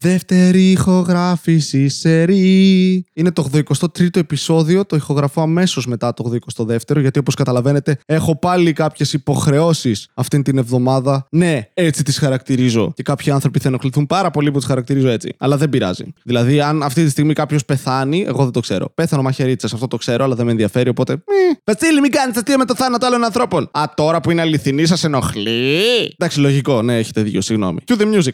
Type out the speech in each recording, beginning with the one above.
Δεύτερη ηχογράφηση σερή. Είναι το 83ο επεισόδιο. Το ηχογραφώ αμέσως μετά το 82ο, γιατί όπως καταλαβαίνετε, έχω πάλι κάποιες υποχρεώσεις αυτήν την εβδομάδα. Ναι, έτσι τις χαρακτηρίζω. Και κάποιοι άνθρωποι θα ενοχληθούν πάρα πολύ που τις χαρακτηρίζω έτσι. Αλλά δεν πειράζει. Δηλαδή, αν αυτή τη στιγμή κάποιος πεθάνει, εγώ δεν το ξέρω. Πέθανε ο Μαχαιρίτσα, αυτό το ξέρω, αλλά δεν με ενδιαφέρει, οπότε. Βασίλη, μην κάνεις αστεία με το θάνατο άλλων ανθρώπων. Α, τώρα που είναι αληθινή, σας ενοχλεί. Εντάξει, λογικό, ναι, έχετε δίκιο, συγγνώμη. Cue the music.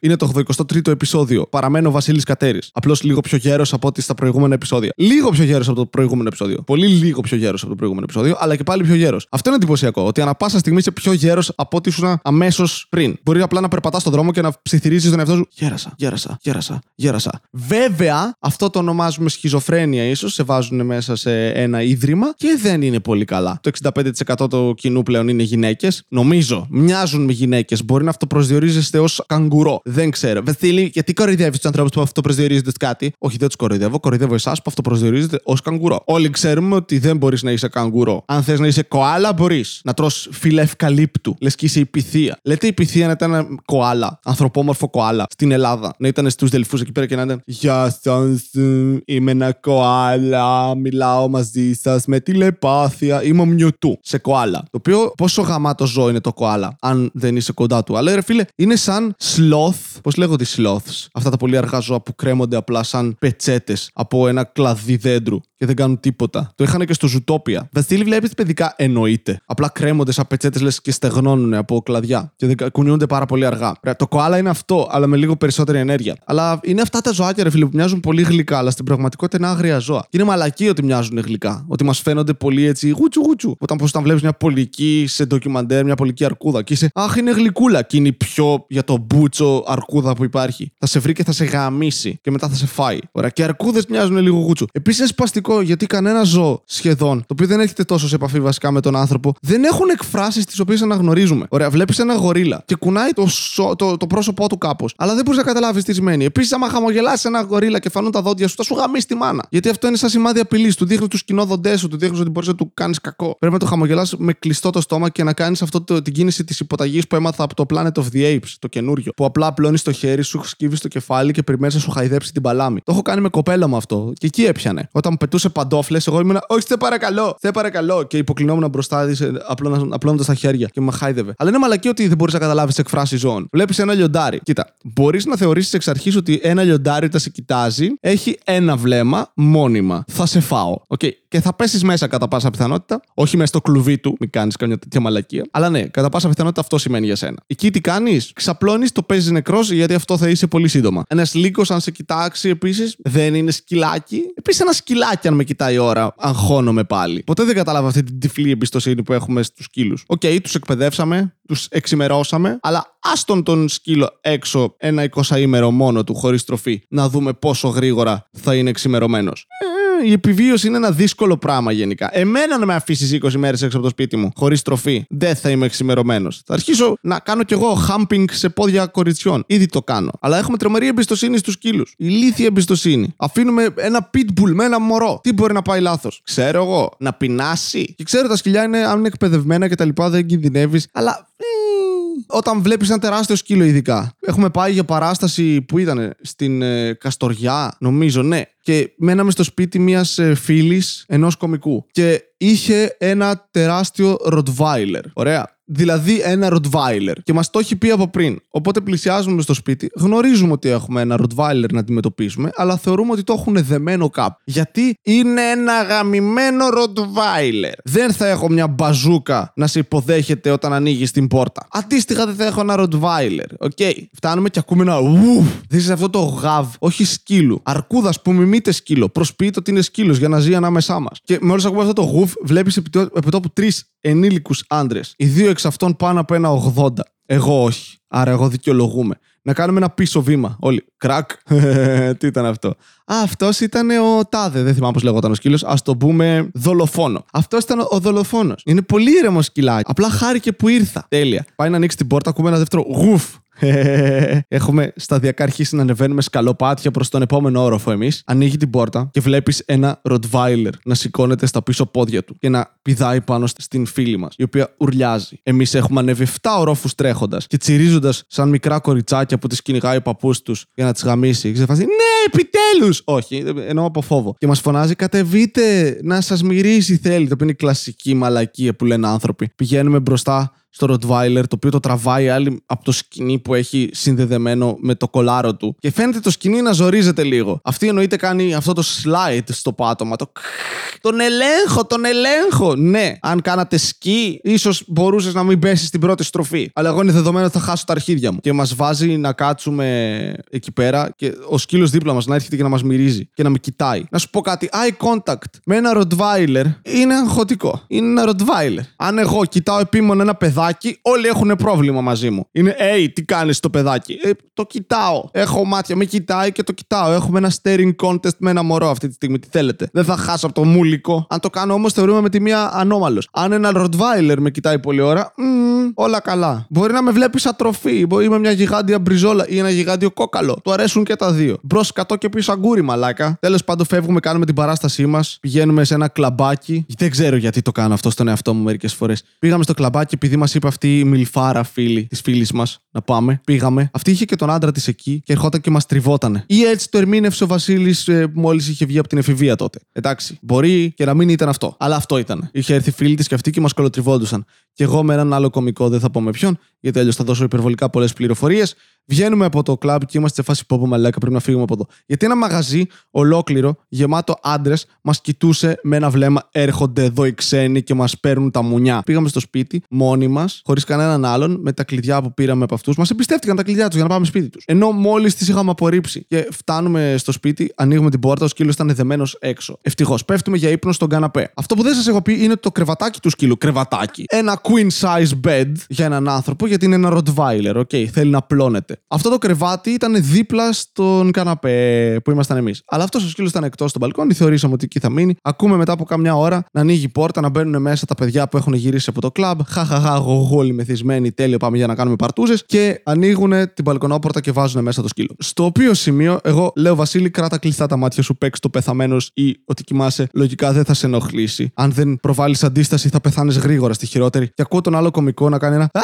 Είναι το 83ο επεισόδιο. Παραμένω ο Βασίλης Κατέρης. Απλώς λίγο πιο γέρος από ό,τι στα προηγούμενα επεισόδια. Λίγο πιο γέρος από το προηγούμενο επεισόδιο. Πολύ λίγο πιο γέρος από το προηγούμενο επεισόδιο, αλλά και πάλι πιο γέρος. Αυτό είναι εντυπωσιακό. Ότι ανα πάσα στιγμή είσαι πιο γέρος από ό,τι ήσουν αμέσως πριν. Μπορεί απλά να περπατάς στον δρόμο και να ψιθυρίζεις τον εαυτό σου. Γέρασα, γέρασα, γέρασα, γέρασα. Βέβαια, αυτό το ονομάζουμε σχιζοφρένεια ίσως. Σε βάζουν μέσα σε ένα ίδρυμα και δεν είναι πολύ καλά. Το 65% του κοινού πλέον είναι γυναίκες. Νομίζω, μοιάζουν με γυναίκες. Μπορεί να αυτοπροσδιορίζεστε ως καγκουρό. Δεν ξέρω. Βασίλη, γιατί κοροϊδεύεις τους ανθρώπους που αυτοπροσδιορίζονται κάτι. Όχι, δεν τους κοροϊδεύω. Κοροϊδεύω εσάς που αυτοπροσδιορίζετε ως καγκουρό. Όλοι ξέρουμε ότι δεν μπορείς να είσαι καγκουρό. Αν θες να είσαι κοάλα, μπορείς. Να τρως φύλλα ευκαλύπτου. Λες και είσαι η πυθία. Λέτε η πυθία να ήταν κοάλα. Ανθρωπόμορφο κοάλα. Στην Ελλάδα. Να ήταν στους δελφούς εκεί πέρα και να ήταν. Γεια σας. Είμαι ένα κοάλα. Μιλάω μαζί σας με τηλεπάθεια. Είμαι ο Μιουτού σε κοάλα. Το οποίο πόσο γαμάτο ζώο είναι το κοάλα, αν δεν είσαι κοντά του. Αλλά ρε φίλε, είναι σαν sloth. Πώς λέγονται οι sloths. Αυτά τα πολύ αργά ζώα που κρέμονται απλά σαν πετσέτες από ένα κλαδί δέντρου και δεν κάνουν τίποτα. Το είχαν και στο Ζουτόπια. Βασίλη, βλέπεις παιδικά. Εννοείται. Απλά κρέμονται σαν πετσέτες λες και στεγνώνουν από κλαδιά. Και δεν κουνιούνται πάρα πολύ αργά. Ρε, Το κοάλα είναι αυτό, αλλά με λίγο περισσότερη ενέργεια. Αλλά είναι αυτά τα ζωάκια, ρε φίλε, που μοιάζουν πολύ γλυκά, αλλά στην πραγματικότητα είναι άγρια ζώα. Και είναι μαλακή ότι μοιάζουν γλυκά. Ότι μας φαίνονται πολύ έτσι γουτσου γουτσου. Όταν πώς όταν βλέπεις μια πολική σε ντοκιμαντέρ, μια πολική αρκούδα και είσαι Αχ, είναι γλυκούλα. Και είναι η πιο για το μπούτσο αρκούδα που υπάρχει. Θα σε βρει και θα σε γαμίσει και μετά θα σε φάει. Ωραία. Και οι αρκούδες μοιάζουν λίγο γούτσου. Επίσης είναι σπαστικό γιατί κανένα ζώο σχεδόν, το οποίο δεν έρχεται τόσο σε επαφή βασικά με τον άνθρωπο, δεν έχουν εκφράσεις τις οποίες αναγνωρίζουμε. Ωραία, βλέπεις ένα γορίλα και κουνάει το, σο- το, το πρόσωπό του κάπως. Αλλά δεν μπορείς να καταλάβεις τι σημαίνει. Επίσης, άμα χαμογελάσει ένα γορίλα και φανούν τα δόντια σου, θα σου γαμίσει τη μάνα. Γιατί αυτό είναι σαν σημάδι απειλής. Του δείχνει τους σκηνόδοντέ σου, του δείχνεις ότι μπορείς να του κάνεις κακό. Πρέπει να το χαμογελάς με κλειστό το στόμα και να κάνεις αυτό το, την κίνηση της υποταγής που έμαθα από το Planet of the Apes, το καινούριο. Που απλά απλώνεις το χέρι σου, σκύβεις το κεφάλι και περιμένεις να σου χαϊδέψει την παλάμη. Το έχω κάνει με κοπέλα μου αυτό. Και εκεί έπιανε. Όταν μου πετούσε παντόφλες, εγώ ήμουν Όχι, σε παρακαλώ, σε παρακαλώ. Και υποκλεινόμουν μπροστά τη, απλώνοντας τα χέρια και με χάιδευε. Αλλά είναι μαλακία ότι δεν μπορείς να καταλάβεις εκφράσεις ζώων. Βλέπεις ένα λιοντάρι. Κοίτα, μπορείς να θεωρήσεις εξ αρχής ότι ένα λιοντάρι όταν σε κοιτάζει έχει ένα βλέμμα μόνιμα. Θα σε φάω. Okay. Και θα πέσεις μέσα κατά πάσα πιθανότητα. Όχι μέσα στο κλουβί του, μην κάνεις καμιά τέτοια μαλακία. Αλλά ναι, κατά πάσα πιθανότητα αυτό σημαίνει για σένα. Εκεί τι κάνεις, ξαπλώνεις, το παίζεις νεκρός γιατί αυτό θα είσαι πολύ σύντομα. Ένας λύκος, αν σε κοιτάξει επίσης, δεν είναι σκυλάκι. Επίσης, ένα σκυλάκι, αν με κοιτάει ώρα, αγχώνομαι πάλι. Ποτέ δεν κατάλαβα αυτή την τυφλή εμπιστοσύνη που έχουμε στους σκύλους. OK, okay, τους εκπαιδεύσαμε, τους εξημερώσαμε, αλλά άστον τον σκύλο έξω ένα 20 ημέρο μόνο του χωρίς τροφή να δούμε πόσο γρήγορα θα είναι εξημερωμένος. Ε, η επιβίωση είναι ένα δύσκολο πράγμα γενικά. Εμένα να με αφήσεις 20 μέρες έξω από το σπίτι μου, χωρίς τροφή, δεν θα είμαι εξημερωμένος. Θα αρχίσω να κάνω κι εγώ χάμπινγκ σε πόδια κοριτσιών. Ήδη το κάνω. Αλλά έχουμε τρομερή εμπιστοσύνη στους σκύλους. Ηλίθια εμπιστοσύνη. Αφήνουμε ένα pitbull με ένα μωρό. Τι μπορεί να πάει λάθος; Ξέρω εγώ. Να πεινάσει. Και ξέρω τα σκυλιά είναι, αν είναι εκπαιδευμένα και τα λοιπά, δεν κινδυνεύεις. Αλλά ε, όταν βλέπεις ένα τεράστιο σκύλο, ειδικά. Έχουμε πάει για παράσταση που ήταν στην ε, Καστοριά, νομίζω, ναι. Και μέναμε στο σπίτι μιας ε, φίλης ενός κωμικού. Και είχε ένα τεράστιο Rottweiler. Ωραία. Δηλαδή ένα Rottweiler. Και μας το έχει πει από πριν. Οπότε πλησιάζουμε στο σπίτι, γνωρίζουμε ότι έχουμε ένα Rottweiler να αντιμετωπίσουμε, αλλά θεωρούμε ότι το έχουν δεμένο κάπου. Γιατί είναι ένα γαμημένο Rottweiler. Δεν θα έχω μια μπαζούκα να σε υποδέχεται όταν ανοίγεις την πόρτα. Αντίστοιχα δεν θα έχω ένα Rottweiler. OK. Okay. Φτάνουμε και ακούμε ένα ουφ. Δεις αυτό το γαβ, όχι σκύλου. Αρκούδας που μιμείται σκύλο. Προσποιείται ότι είναι σκύλος για να ζει ανάμεσά μας. Και μόλις ακούμε αυτό το γουφ, βλέπεις επί τόπου τρεις ενήλικους άντρες. Οι δύο εξ αυτών πάνω από ένα 80. Εγώ όχι. Άρα εγώ δικαιολογούμε. να κάνουμε ένα πίσω βήμα. Όλοι. Κρακ. Τι ήταν αυτό. Α, αυτός ήταν ο Τάδε. Δεν θυμάμαι πώς λεγόταν ο σκύλος. Α το πούμε δολοφόνο. Αυτός ήταν ο δολοφόνος. Είναι πολύ ήρεμο σκυλάκι. Απλά χάρηκε που ήρθα. Τέλεια. Πάει να ανοίξει την πόρτα, ακούμε ένα δεύτερο γουφ. Έχουμε σταδιακά αρχίσει να ανεβαίνουμε σκαλοπάτια προς τον επόμενο όροφο εμείς. Ανοίγει την πόρτα και βλέπεις ένα Rottweiler να σηκώνεται στα πίσω πόδια του και να πηδάει πάνω στην φίλη μας, η οποία ουρλιάζει. Εμείς έχουμε ανέβει 7 ορόφους τρέχοντας και τσιρίζοντας σαν μικρά κοριτσάκια που τις κυνηγάει ο παππούς τους για να τις γαμίσει. Και σε φάση, Ναι, επιτέλους! Όχι, εννοώ από φόβο. Και μας φωνάζει, κατεβείτε να σας μυρίζει θέλει. Το οποίο είναι η κλασική μαλακία που λένε άνθρωποι. Πηγαίνουμε μπροστά στο Rottweiler, το οποίο το τραβάει άλλη από το σκηνή που έχει συνδεδεμένο με το κολάρο του. Και φαίνεται το σκηνή να ζορίζεται λίγο. Αυτή εννοείται κάνει αυτό το slide στο πάτωμα. Το... Τον ελέγχω, τον ελέγχω. Ναι, αν κάνατε σκι, ίσως μπορούσες να μην πέσεις στην πρώτη στροφή. Αλλά εγώ είναι δεδομένο ότι θα χάσω τα αρχίδια μου. Και μας βάζει να κάτσουμε εκεί πέρα και ο σκύλος δίπλα μας να έρχεται και να μας μυρίζει και να με κοιτάει. Να σου πω κάτι, eye contact με ένα Rottweiler είναι αγχωτικό. Είναι ένα Rottweiler. Αν εγώ κοιτάω επίμονα ένα παιδάκι, όλοι έχουν πρόβλημα μαζί μου. Είναι, hey, τι κάνεις το παιδάκι; Ε, το κοιτάω. Έχω μάτια, με κοιτάει και το κοιτάω. Έχουμε ένα staring contest με ένα μωρό αυτή τη στιγμή. Τι θέλετε. Δεν θα χάσω από το μούλικο. Αν το κάνω όμως, θεωρούμε με τη μία ανώμαλος. Αν ένα Rottweiler με κοιτάει πολλή ώρα, μ, όλα καλά. Μπορεί να με βλέπει σαν τροφή. Μπορεί είμαι μια γιγάντια μπριζόλα ή ένα γιγάντιο κόκαλο. Του αρέσουν και τα δύο. Μπρος κατώ και πίσω αγκούρι, μαλάκα. Τέλος πάντων, φεύγουμε, κάνουμε την παράστασή μας. Πηγαίνουμε σε ένα κλαμπάκι. Δεν ξέρω γιατί το κάνω αυτό στον εαυτό μου μερικές φορές. Πήγαμε στο κλαμπάκι επειδή μας είπε αυτή η μιλφάρα φίλη της φίλης μας να πάμε. Πήγαμε. Αυτή είχε και τον άντρα της εκεί και ερχόταν και μας τριβότανε. Ή έτσι το ερμήνευσε ο Βασίλης ε, μόλις είχε βγει από την εφηβεία τότε. Εντάξει. Μπορεί και να μην ήταν αυτό. Αλλά αυτό ήταν. Είχε έρθει φίλη της και αυτή και μας κολοτριβόντουσαν. Και εγώ με έναν άλλο κωμικό, δεν θα πω με ποιον, γιατί αλλιώς θα δώσω υπερβολικά πολλές πληροφορίες. Βγαίνουμε από το κλαμπ και είμαστε σε φάση που μαλάκα, πρέπει να φύγουμε από εδώ. Γιατί ένα μαγαζί ολόκληρο, γεμάτο άντρες, μας κοιτούσε με ένα βλέμμα. Έρχονται εδώ οι ξένοι και μας παίρνουν τα μουνιά. Πήγαμε στο σπίτι, μόνοι μας, χωρίς κανέναν άλλον, με τα κλειδιά που πήραμε από αυτούς. Μας εμπιστεύτηκαν τα κλειδιά τους για να πάμε σπίτι τους. Ενώ μόλις τις είχαμε απορρίψει και φτάνουμε στο σπίτι, ανοίγουμε την πόρτα, ο σκύλος ήταν δεμένος έξω. Ευτυχώς, πέφτουμε για ύπνο στον καναπέ. Αυτό που δεν σας έχω πει είναι ότι το κρεβατάκι του σκύλου. Κρεβατάκι. Ένα queen size bed για έναν άνθρωπο, γιατί είναι ένα Rottweiler, OK, θέλει να απλώνεται. Αυτό το κρεβάτι ήταν δίπλα στον καναπέ που ήμασταν εμείς. Αλλά αυτός ο σκύλος ήταν εκτός στο μπαλκόνι, θεωρήσαμε ότι εκεί θα μείνει. Ακούμε μετά από κάμια ώρα να ανοίγει η πόρτα, να μπαίνουν μέσα τα παιδιά που έχουν γυρίσει από το κλαμπ. Χαχαχά, γογόλοι μεθυσμένοι, τέλειο, πάμε για να κάνουμε παρτούζες. Και ανοίγουν την μπαλκονόπορτα και βάζουν μέσα το σκύλο. Στο οποίο σημείο, εγώ λέω Βασίλη, κράτα κλειστά τα μάτια σου, παίξει το πεθαμένος ή ότι κοιμάσαι. Λογικά δεν θα σε ενοχλήσει. Αν δεν προβάλλεις αντίσταση, θα πεθάνεις γρήγορα στη χειρότερη. Και ακούω τον άλλο κωμικό να κάνει ένα Α!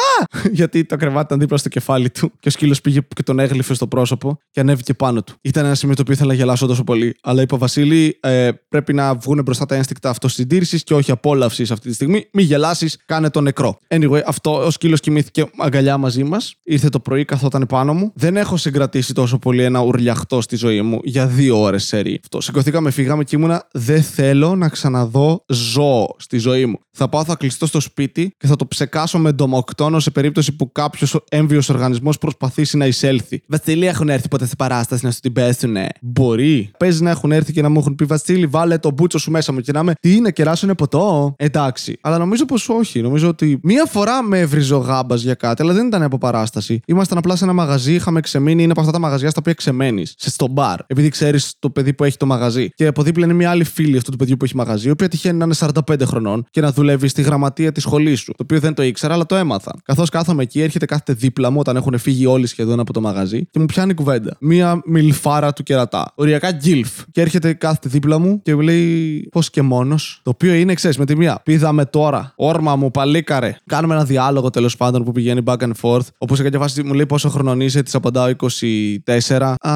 Γιατί το κρεβάτι ήταν δίπλα στο κεφάλι του και ο σκύλος πήγε και τον έγλυφε στο πρόσωπο και ανέβηκε πάνω του. Ήταν ένα σημείο το οποίο ήθελα να γελάσω τόσο πολύ. Αλλά είπα Βασίλη, ε, πρέπει να βγουν μπροστά τα ένστικτα αυτοσυντήρησης και όχι απόλαυσης αυτή τη στιγμή. Μη γελάσεις, κάνε το νεκρό. Anyway, αυτό ο σκύλος κοιμήθηκε αγκαλιά μαζί μας. Ήρθε το πρωί, καθόταν πάνω μου. Δεν έχω συγκρατήσει τόσο πολύ ένα ουρλιαχτό στη ζωή μου για δύο ώρες σερή. Αυτό. Σηκωθήκαμε, φύγαμε και ήμουνα δεν θέλω να ξαναδώ ζώο στη ζωή μου. Θα πάω, θα κλειστώ στο σπίτι και θα το ψεκάσω με ντομοκτόνο σε περίπτωση που κάποιος έμβιος οργανισμός προσπαθήσει να εισέλθει. Βασίλη, έχουν έρθει ποτέ σε παράσταση να σου την πέσουνε. Μπορεί. Παίζει να έχουν έρθει και να μου έχουν πει Βασίλη, βάλε το μπούτσο σου μέσα μου και να είμαι. Τι είναι, κεράσουνε ποτό; Εντάξει. Αλλά νομίζω πως όχι. Νομίζω ότι μία φορά με έβριζε ο γάμπας για κάτι, αλλά δεν ήταν από παράσταση. Ήμασταν απλά σε ένα μαγαζί, είχαμε ξεμείνει. Είναι από αυτά τα μαγαζιά στα οποία ξεμένεις. Σε στο μπαρ. Επειδή ξέρεις το παιδί που έχει το μαγαζί. Και από δίπλα είναι μια άλλη φίλη αυτού του παιδιού που έχει μαγαζί, η οποία τυχαίνει να είναι 45 χρονών και να δουλεύει στη γραμματεία της σχολής σου. Το οποίο δεν το ήξερα, αλλά το έμαθα. Καθώς κάθομαι εκεί, έρχεται κάθεται δίπλα μου όταν έχουν φύγει όλοι σχεδόν από το μαγαζί και μου πιάνει κουβέντα. Μία μιλφάρα του κερατά. Οριακά γκίλφ. Και έρχεται κάθεται δίπλα μου και μου λέει πώς και μόνος; Το οποίο είναι, ξέρεις, με τη μία. Πήδαμε τώρα. Όρμα μου, παλίκαρε. Κάνουμε ένα διάλογο τέλος πάντων που πηγαίνει back and forth. Όπω σε κάποια φάση μου λέει πόσο χρονών είσαι, της απαντάω 24. Α,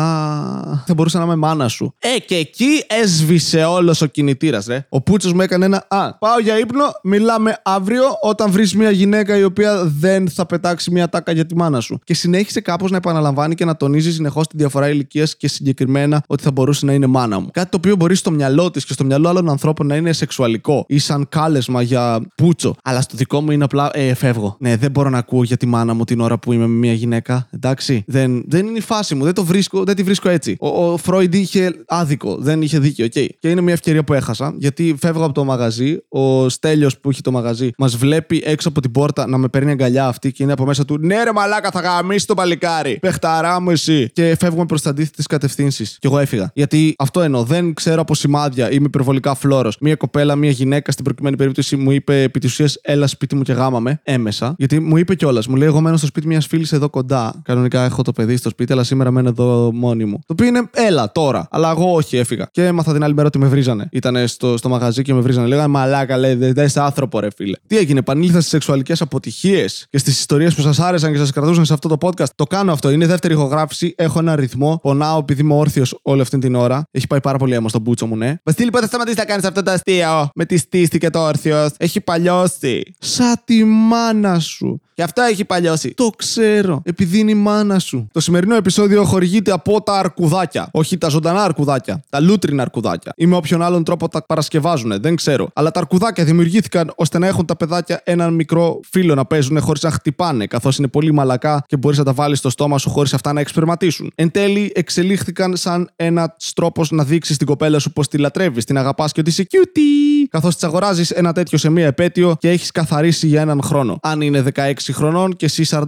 θα μπορούσα να είμαι μάνα σου. Ε, και εκεί έσβησε όλος ο κινητήρας, ρε. Ο Πούτσος μου έκανε ένα Α, πάω για ύπνο, μιλάμε αύριο όταν βρεις μια γυναίκα η οποία δεν θα πετάξει μια τάκα για τη μάνα σου. Και συνέχισε κάπως να επαναλαμβάνει και να τονίζει συνεχώς τη διαφορά ηλικίας και συγκεκριμένα ότι θα μπορούσε να είναι μάνα μου. Κάτι το οποίο μπορεί στο μυαλό της και στο μυαλό άλλων ανθρώπων να είναι σεξουαλικό ή σαν κάλεσμα για πούτσο. Αλλά στο δικό μου είναι απλά, ε, φεύγω. Ναι, δεν μπορώ να ακούω για τη μάνα μου την ώρα που είμαι με μια γυναίκα. Εντάξει. Δεν, δεν είναι η φάση μου. Δεν το βρίσκω, δεν τη βρίσκω έτσι. Ο, ο Φρόιντ είχε άδικο. Δεν είχε δίκιο. Okay. Και είναι μια ευκαιρία που έχασα. Γιατί φεύγω από το μαγαζί. Ο Στέλιος που έχει το μαγαζί μας βλέπει βλέπει έξω από την πόρτα να με παίρνει αγκαλιά αυτή και είναι από μέσα του Ναι, ρε Μαλάκα, θα γαμίσει το παλικάρι. Πεχταρά μου εσύ. Και φεύγουμε προς τις αντίθετες κατευθύνσεις. Και εγώ έφυγα. Γιατί αυτό εννοώ. Δεν ξέρω από σημάδια. Είμαι υπερβολικά φλόρο. Μία κοπέλα, μία γυναίκα στην προκειμένη περίπτωση μου είπε επί της ουσίας Έλα σπίτι μου και γάμαμε. Έμεσα. Γιατί μου είπε κιόλας. Μου λέει Εγώ μένω στο σπίτι μιας φίλης εδώ κοντά. Κανονικά έχω το παιδί στο σπίτι, αλλά σήμερα μένω εδώ μόνη μου. Το οποίο είναι Έλα τώρα. Αλλά εγώ όχι, έφυγα. Και έμαθα την άλλη μέρα ότι με βρίζανε. Ήταν στο, στο μαγαζί και με βρίζανε. Λέγανε Μαλάκα, λέει, δεν δεν είσαι άνθρωπο, ρε φίλε. Τι έγινε, επανήλθα στις σεξουαλικές αποτυχίες και στις ιστορίες που σας άρεσαν και σας κρατούσαν σε αυτό το podcast. Το κάνω αυτό. Είναι δεύτερη ηχογράφηση. Έχω ένα ρυθμό. Πονάω επειδή είμαι όρθιος όλη αυτή την ώρα. Έχει πάει πάρα πολύ αίμα στον μπούτσο μου, ναι. Βασίλη, πότε σταματήσει να κάνεις αυτό το αστείο. Με τη στήστη και το όρθιος. Έχει παλιώσει. Σαν τη μάνα σου. Και αυτό έχει παλιώσει. Το ξέρω. Επειδή είναι η μάνα σου. Το σημερινό επεισόδιο χορηγείται από τα αρκουδάκια. Όχι τα ζωντανά αρκουδάκια. Τα λούτρινα αρκουδάκια. Ή με όποιον άλλον τρόπο τα παρασκευάζουν. Δεν ξέρω. Αλλά τα αρκουδάκια δημιουργήθηκαν ώστε να έχουν τα παιδάκια έναν μικρό φίλο να παίζουν χωρίς να χτυπάνε. Καθώς είναι πολύ μαλακά και μπορείς να τα βάλεις στο στόμα σου χωρίς αυτά να εξπερματίσουν. Εν τέλει, εξελίχθηκαν σαν ένας τρόπος να δείξεις στην κοπέλα σου πω τη λατρεύεις, την αγαπάς και ότι είσαι cutie. Καθώς της αγοράζεις ένα τέτοιο σε μία επέτειο και έχεις καθαρίσει για έναν χρόνο. Αν είναι 16 χρονών και εσύ 45.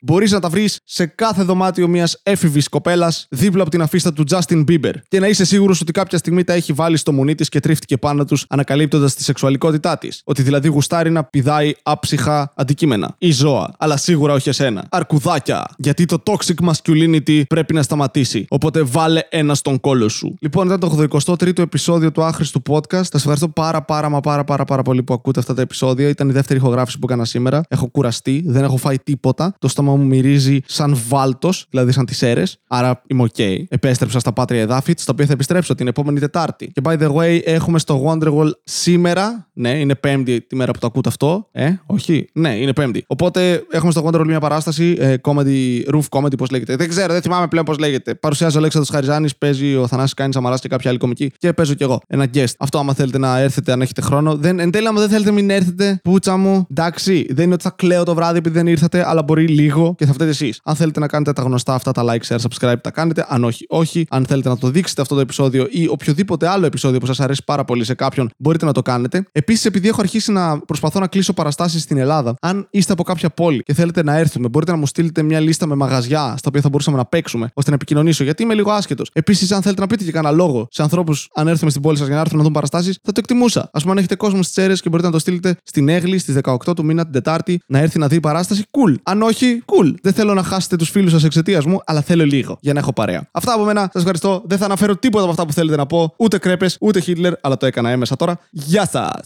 Μπορείς να τα βρεις σε κάθε δωμάτιο μιας έφηβης κοπέλας δίπλα από την αφίστα του Justin Bieber. Και να είσαι σίγουρος ότι κάποια στιγμή τα έχει βάλει στο μουνί της και τρίφτηκε πάνω τους ανακαλύπτοντας τη σεξουαλικότητά της. Ότι δηλαδή γουστάρει να πηδάει άψυχα αντικείμενα ή ζώα. Αλλά σίγουρα όχι εσένα. Αρκουδάκια. Γιατί το toxic masculinity πρέπει να σταματήσει. Οπότε βάλε ένα στον κόλο σου. Λοιπόν, ήταν το 83ο επεισόδιο του άχρηστου podcast. Θα σας ευχαριστώ πάρα πάρα μα πάρα πάρα πάρα πολύ που ακούτε αυτά τα επεισόδια. Ήταν η δεύτερη ηχογράφηση που έκανα σήμερα. Έχω κουραστεί, δεν έχω φάει τίποτα. Το στόμα μου μυρίζει σαν βάλτος, δηλαδή σαν τις αίρε. Άρα είμαι οκ. Επέστρεψα στα πάτρια εδάφη, στα οποία θα επιστρέψω την επόμενη Τετάρτη. Και by the way, έχουμε στο Wonderwall σήμερα. Ναι, είναι Πέμπτη τη μέρα που το ακούτε αυτό. Ε, όχι. Ναι, είναι Πέμπτη. Οπότε έχουμε στο Wonderwall μια παράσταση. Ε, comedy, roof comedy, πώς λέγεται. Δεν ξέρω, δεν θυμάμαι πλέον πώς λέγεται. Παρουσιάζει ο Αλέξανδρος Χαριζάνης, παίζει ο Θανάσης Κάνης Σαμαράς και κάποια άλλη κωμική. Και παίζω κι εγώ. Ένα guest. Αυτό άμα θέλετε να έρθετε, αν έχετε χρόνο. Δεν, εν τέλει, άμα δεν θέλετε, μην έρθετε. Πούτσα μου. Εντάξει, δεν είναι ότι θα κλαίω το βράδυ επειδή δεν ήρθατε, αλλά μπορεί λίγο και θα φταίτε εσείς. Αν θέλετε να κάνετε τα γνωστά αυτά τα like, share, subscribe, τα κάνετε. Αν όχι, όχι. Αν θέλετε να το δείξετε αυτό το επεισόδιο ή οποιοδήποτε άλλο επεισόδιο που σας αρέσει πάρα πολύ σε κάποιον, μπορείτε να το κάνετε. Επίσης, επειδή έχω αρχίσει να προσπαθώ να κλείσω παραστάσεις στην Ελλάδα, αν είστε από κάποια πόλη και θέλετε να έρθουμε, μπορείτε να μου στείλετε μια λίστα με μαγαζιά στα οποία θα μπορούσαμε να παίξουμε, ώστε να επικοινωνήσω, γιατί είμαι λίγο άσχετος. Επίσης, αν θέλετε να πείτε και κανένα λόγο σε ανθρώπους, αν έρθουμε στην πόλη σας για να έρθουν να δουν παραστάσεις, θα το εκτιμούσα. Α πούμε, αν έχετε κόσμο στις τσέρες και μπορείτε να το στείλετε στην Έγλη στις 18 του μήνα την Τετάρτη να έρθει να δει παράσταση, cool. Αν όχι, cool. Δεν θέλω να χάσετε τους φίλους σας εξαιτίας μου, αλλά θέλω λίγο για να έχω παρέα. Αυτά από μένα. Σας ευχαριστώ. Δεν θα αναφέρω τίποτα από αυτά που θέλετε να πω. Ούτε κρέπες, ούτε Χίτλερ, αλλά το έκανα έμεσα τώρα. Γεια σας!